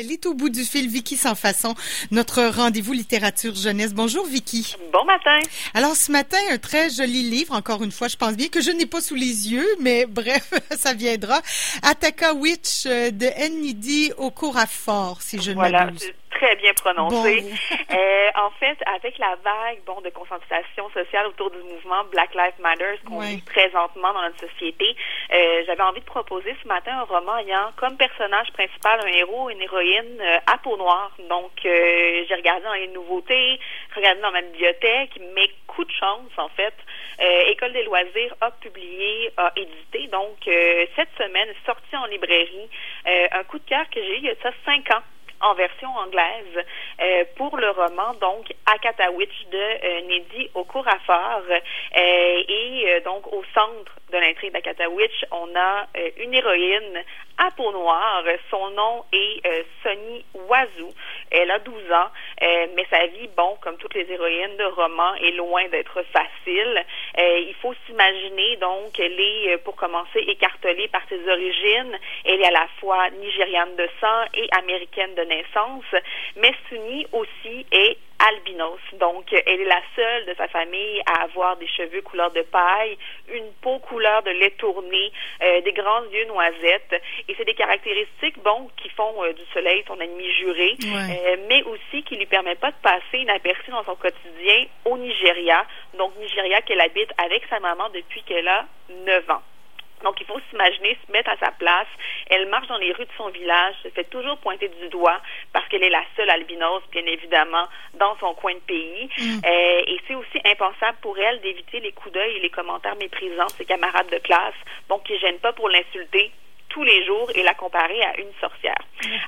Elle est au bout du fil, Vicky Sans Façon, notre rendez-vous littérature jeunesse. Bonjour Vicky. Bon matin. Alors ce matin, un très joli livre, encore une fois, je pense bien que je n'ai pas sous les yeux, mais bref, ça viendra. Ataka Witch euh, de Nnidi Okorafor, si je ne voilà. m'abuse très bien prononcé. Euh, en fait, avec la vague bon de conscientisation sociale autour du mouvement Black Lives Matter qu'on vit présentement dans notre société, euh, j'avais envie de proposer ce matin un roman ayant comme personnage principal un héros, une héroïne euh, à peau noire. Donc, j'ai regardé dans les nouveautés, regardé dans ma bibliothèque, mais coup de chance en fait. École des loisirs a publié, a édité donc cette semaine sorti en librairie un coup de cœur que j'ai eu il y a ça cinq ans en version anglaise euh, pour le roman donc Akatawitch de euh, Nedi Okorafor. Euh, et euh, donc au centre de l'intrigue d'Akatawitch on a une héroïne à peau noire. Son nom est Sonny Wazoo elle a 12 ans mais sa vie bon comme toutes les héroïnes de romans est loin d'être facile. Il faut s'imaginer donc elle est pour commencer écartelée par ses origines. Elle est à la fois nigériane de sang et américaine de naissance, mais Sunny aussi est albinos. Donc, elle est la seule de sa famille à avoir des cheveux couleur de paille, une peau couleur de lait tourné, euh, des grands yeux noisettes. Et c'est des caractéristiques, bon, qui font euh, du soleil son ennemi juré, euh, mais aussi qui lui permettent pas de passer inaperçue dans son quotidien au Nigeria. Donc, Nigeria qu'elle habite avec sa maman depuis qu'elle a 9 ans. Donc, il faut s'imaginer, se mettre à sa place. Elle marche dans les rues de son village, se fait toujours pointer du doigt parce qu'elle est la seule albinos, bien évidemment, dans son coin de pays. Mm. Euh, et c'est aussi impensable pour elle d'éviter les coups d'œil et les commentaires méprisants de ses camarades de classe, donc qui ne gênent pas pour l'insulter tous les jours et la comparer à une sorcière.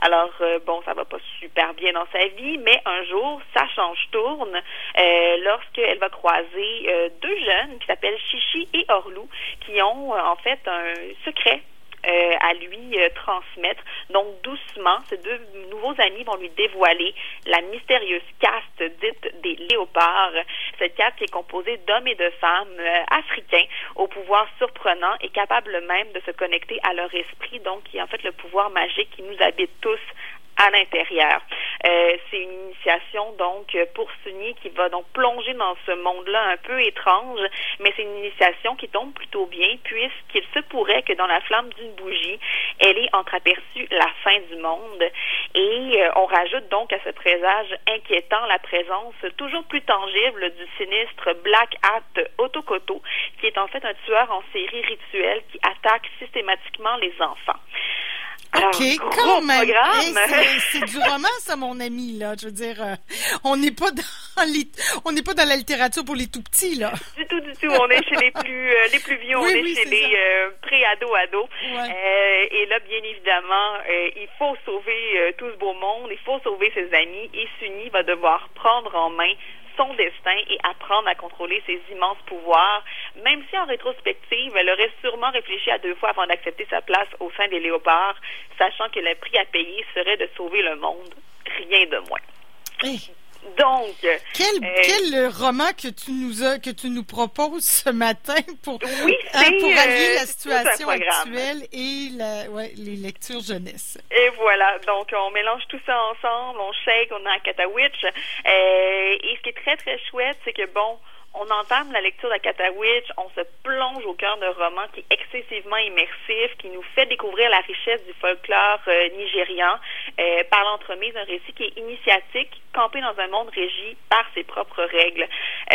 Alors, euh, bon, ça va pas super bien dans sa vie, mais un jour, sa change tourne euh, lorsqu'elle va croiser euh, deux jeunes qui s'appellent Chichi et Orlou, qui ont en fait un secret euh, à lui euh, transmettre. Donc, doucement, ces deux nouveaux amis vont lui dévoiler la mystérieuse caste dite des léopards. Cette caste qui est composée d'hommes et de femmes euh, africains au pouvoir surprenant et capables même de se connecter à leur esprit, donc qui est en fait le pouvoir magique qui nous habite tous à l'intérieur. Euh, c'est une initiation donc pour Sunny qui va donc plonger dans ce monde-là un peu étrange, mais c'est une initiation qui tombe plutôt bien puisqu'il se pourrait que dans la flamme d'une bougie, elle ait entreaperçu la fin du monde. Et euh, on rajoute donc à ce présage inquiétant la présence toujours plus tangible du sinistre Black Hat Otokoto, qui est en fait un tueur en série rituel qui attaque systématiquement les enfants. OK, quand même. c'est du roman, ça, mon ami, là. Je veux dire, euh, on n'est pas dans on n'est pas dans la littérature pour les tout petits, là. Du tout, du tout. On est chez les plus, euh, les plus vieux, on est chez les euh, pré-ados, ados. et là, bien évidemment, il faut sauver tout ce beau monde, il faut sauver ses amis, et Sunny va devoir prendre en main son destin et apprendre à contrôler ses immenses pouvoirs, même si en rétrospective, elle aurait sûrement réfléchi à deux fois avant d'accepter sa place au sein des léopards, sachant que le prix à payer serait de sauver le monde, rien de moins. Donc, quel, euh, quel roman que tu nous as, que tu nous proposes ce matin pour, oui, hein, pour allier la euh, situation actuelle et la, ouais, les lectures jeunesse. Et voilà, donc on mélange tout ça ensemble, on shake, on a un catawitch. Euh, et ce qui est très très chouette, c'est que bon, on entame la lecture d'Akatawitch, on se plonge au cœur d'un roman qui est excessivement immersif, qui nous fait découvrir la richesse du folklore euh, nigérian euh, par l'entremise d'un récit qui est initiatique, campé dans un monde régi par ses propres règles.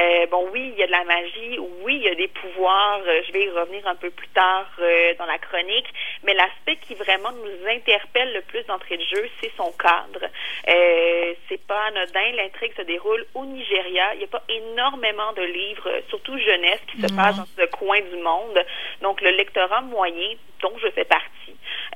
Euh, bon, oui, il y a de la magie, oui, il y a des pouvoirs, je vais y revenir un peu plus tard dans la chronique, mais l'aspect qui vraiment nous interpelle le plus d'entrée de jeu, c'est son cadre. c'est pas anodin, l'intrigue se déroule au Nigeria, il n'y a pas énormément de livres, surtout jeunesse, qui se passe dans ce coin du monde. Donc, le lectorat moyen, dont je fais partie,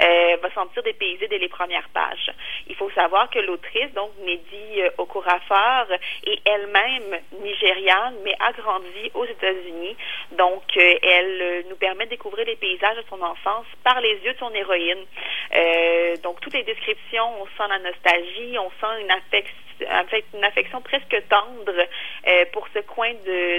euh, va sentir dépaysé dès les premières pages. Il faut savoir que l'autrice, donc Mehdi euh, Okorafor, est elle-même nigériane, mais a grandi aux États-Unis. Donc, euh, elle nous permet de découvrir les paysages de son enfance par les yeux de son héroïne. donc, toutes les descriptions, on sent la nostalgie, on sent une affection une affection presque tendre pour ce coin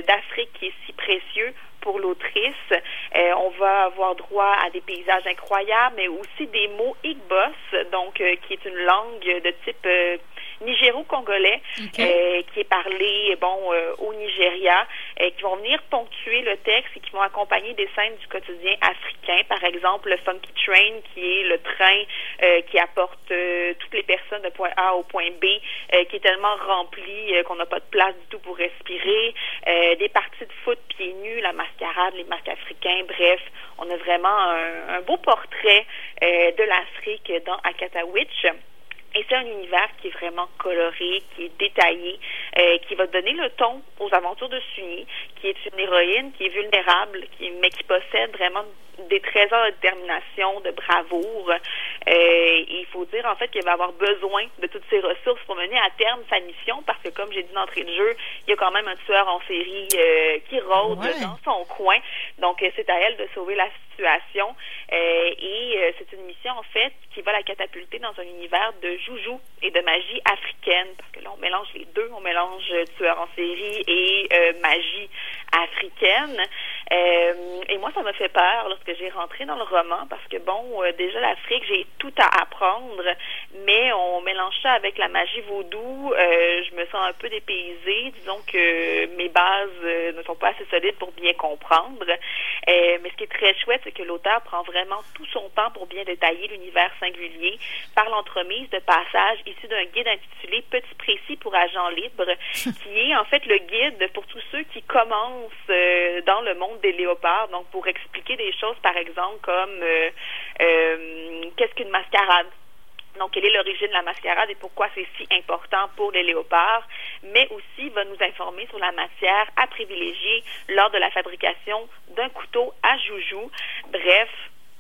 d'Afrique qui est si précieux pour l'autrice. Euh, on va avoir droit à des paysages incroyables, mais aussi des mots Igbos, donc qui est une langue de type nigéro-congolais euh, qui est parlé bon euh, au Nigeria, euh, qui vont venir ponctuer le texte et qui vont accompagner des scènes du quotidien africain. Par exemple, le Funky Train, qui est le train qui apporte toutes les personnes de point A au point B, qui est tellement rempli qu'on n'a pas de place du tout pour respirer. des parties de foot pieds nus, la mascarade, les marques africains. Bref, on a vraiment un, un beau portrait de l'Afrique dans Akatawitch. Et c'est un univers qui est vraiment coloré, qui est détaillé, euh, qui va donner le ton aux aventures de Sunny, qui est une héroïne qui est vulnérable, qui, mais qui possède vraiment des trésors de détermination, de bravoure. Euh, il faut dire en fait qu'elle va avoir besoin de toutes ces ressources pour mener à terme sa mission, parce que comme j'ai dit d'entrée de jeu, il y a quand même un tueur en série euh, qui rôde dans son coin. Donc c'est à elle de sauver la situation. Et c'est une mission en fait qui va la catapulter dans un univers de joujou et de magie africaine, parce que là, on mélange les deux, on mélange tueur en série et euh, magie africaine. Euh, et moi, ça m'a fait peur lorsque j'ai rentré dans le roman, parce que, bon, euh, déjà, l'Afrique, j'ai tout à apprendre, mais on mélange ça avec la magie vaudou. je me sens un peu dépaysée. Disons que mes bases ne sont pas assez solides pour bien comprendre. mais ce qui est très chouette, c'est que l'auteur prend vraiment tout son temps pour bien détailler l'univers singulier par l'entremise de passages issus d'un guide intitulé Petit précis pour agents libres, qui est en fait le guide pour tous ceux qui commencent euh, dans le monde des léopards. Donc, pour expliquer des choses, par exemple, comme euh, euh, qu'est-ce qu'une mascarade? Donc, quelle est l'origine de la mascarade et pourquoi c'est si important pour les léopards, mais aussi va nous informer sur la matière à privilégier lors de la fabrication d'un couteau à joujou. Bref,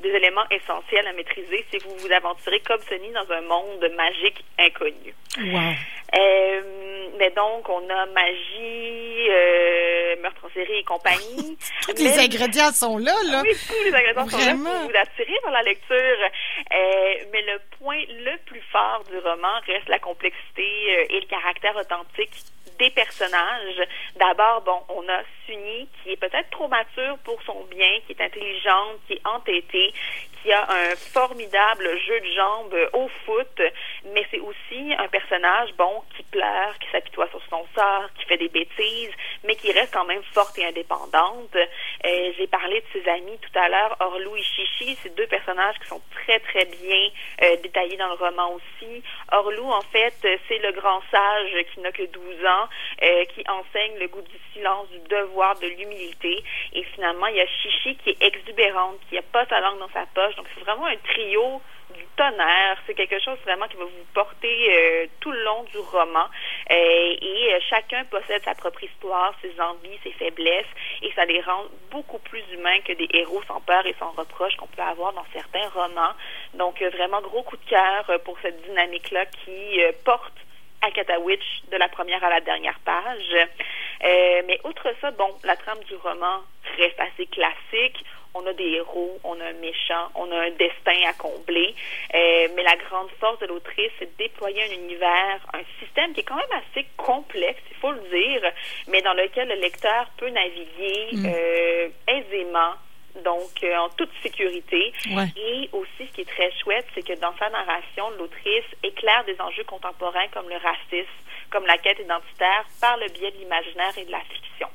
des éléments essentiels à maîtriser si vous vous aventurez comme Sony dans un monde magique inconnu. Wow. Euh, mais donc, on a magie, euh, meurtre en série et compagnie. tous les ingrédients sont là, là. Oui, tous les ingrédients sont là pour vous attirer dans la lecture. Euh, mais le point le plus fort du roman reste la complexité euh, et le caractère authentique des personnages. D'abord, bon, on a Sunny qui est peut-être trop mature pour son bien, qui est intelligente, qui est entêtée, qui a un formidable jeu de jambes au foot, mais c'est aussi un personnage, bon, qui pleure, qui s'apitoie sur son sort, qui fait des bêtises, mais qui reste quand même forte et indépendante. Euh, j'ai parlé de ses amis tout à l'heure, Orlou et Chichi, c'est deux personnages qui sont très, très bien euh, détaillés dans le roman aussi. Orlou, en fait, c'est le grand sage qui n'a que 12 ans, euh, qui enseigne le goût du silence, du devoir, de l'humilité. Et finalement, il y a Chichi qui est exubérante, qui n'a pas sa langue dans sa poche. Donc, c'est vraiment un trio du tonnerre. C'est quelque chose vraiment qui va vous porter euh, tout le long du roman. Euh, et chacun possède sa propre histoire, ses envies, ses faiblesses, et ça les rend beaucoup plus humains que des héros sans peur et sans reproche qu'on peut avoir dans certains romans. Donc, vraiment gros coup de cœur pour cette dynamique-là qui porte Akatawitch de la première à la dernière page. Euh, mais outre ça, bon, la trame du roman reste assez classique. On a des héros, on a un méchant, on a un destin à combler. Euh, mais la grande force de l'autrice, c'est de déployer un univers, un système qui est quand même assez complexe, il faut le dire, mais dans lequel le lecteur peut naviguer mm. euh, aisément donc euh, en toute sécurité. Et aussi, ce qui est très chouette, c'est que dans sa narration, l'autrice éclaire des enjeux contemporains comme le racisme, comme la quête identitaire, par le biais de l'imaginaire et de la fiction.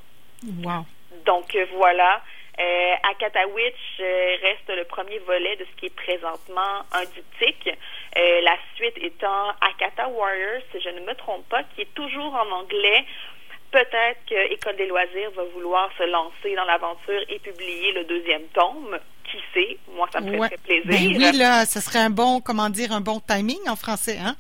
Wow. Donc voilà. Euh, Akatawitch euh, reste le premier volet de ce qui est présentement un diptyque. la suite étant Akata Warriors, si je ne me trompe pas, qui est toujours en anglais, peut-être que École des loisirs va vouloir se lancer dans l'aventure et publier le deuxième tome. Qui sait? Moi, ça me ferait plaisir. Ben oui, là, ce serait un bon, comment dire, un bon timing en français, hein?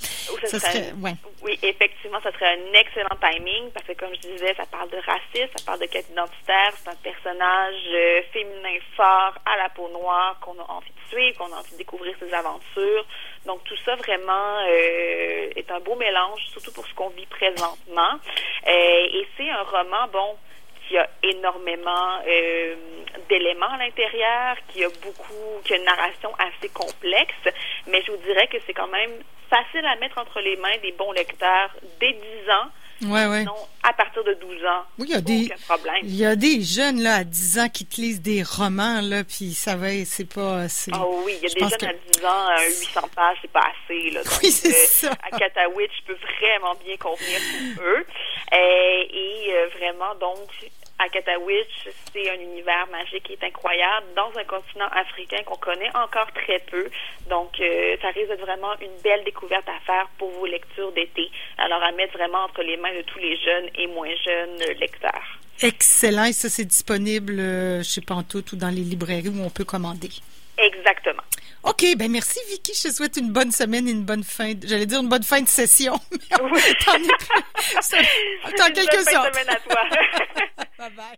serait, Oui, effectivement, ça serait un excellent timing parce que, comme je disais, ça parle de racisme, ça parle de quête identitaire. C'est un personnage euh, féminin fort à la peau noire qu'on a envie de suivre, qu'on a envie de découvrir ses aventures. Donc tout ça vraiment euh, est un beau mélange, surtout pour ce qu'on vit présentement. Euh, et c'est un roman, bon, qui a énormément euh, d'éléments à l'intérieur, qui a beaucoup, qui a une narration assez complexe, mais je vous dirais que c'est quand même facile à mettre entre les mains des bons lecteurs dès 10 ans Ouais, ouais. Sinon, à partir de 12 ans, oui, il y a des. Il y a des jeunes là à 10 ans qui te lisent des romans là, puis ça va, c'est pas. Oh oui, il y a des jeunes à 10 ans, 800 pages, c'est pas assez là. oui, c'est ça. À Katawitch, je peux vraiment bien convenir pour eux. et, et vraiment donc à Katawitch, c'est un univers magique qui est incroyable dans un continent africain qu'on connaît encore très peu. Donc, euh, ça risque d'être vraiment une belle découverte à faire pour vos lectures d'été. Alors, à mettre vraiment entre les mains de tous les jeunes et moins jeunes lecteurs. Excellent. Et ça, c'est disponible euh, chez Pantoute ou dans les librairies où on peut commander. Exactement. OK, ben merci Vicky. Je te souhaite une bonne semaine et une bonne fin. J'allais dire une bonne fin de session. Mais oui. T'en es plus. Quelques Bonne semaine à toi. bye bye.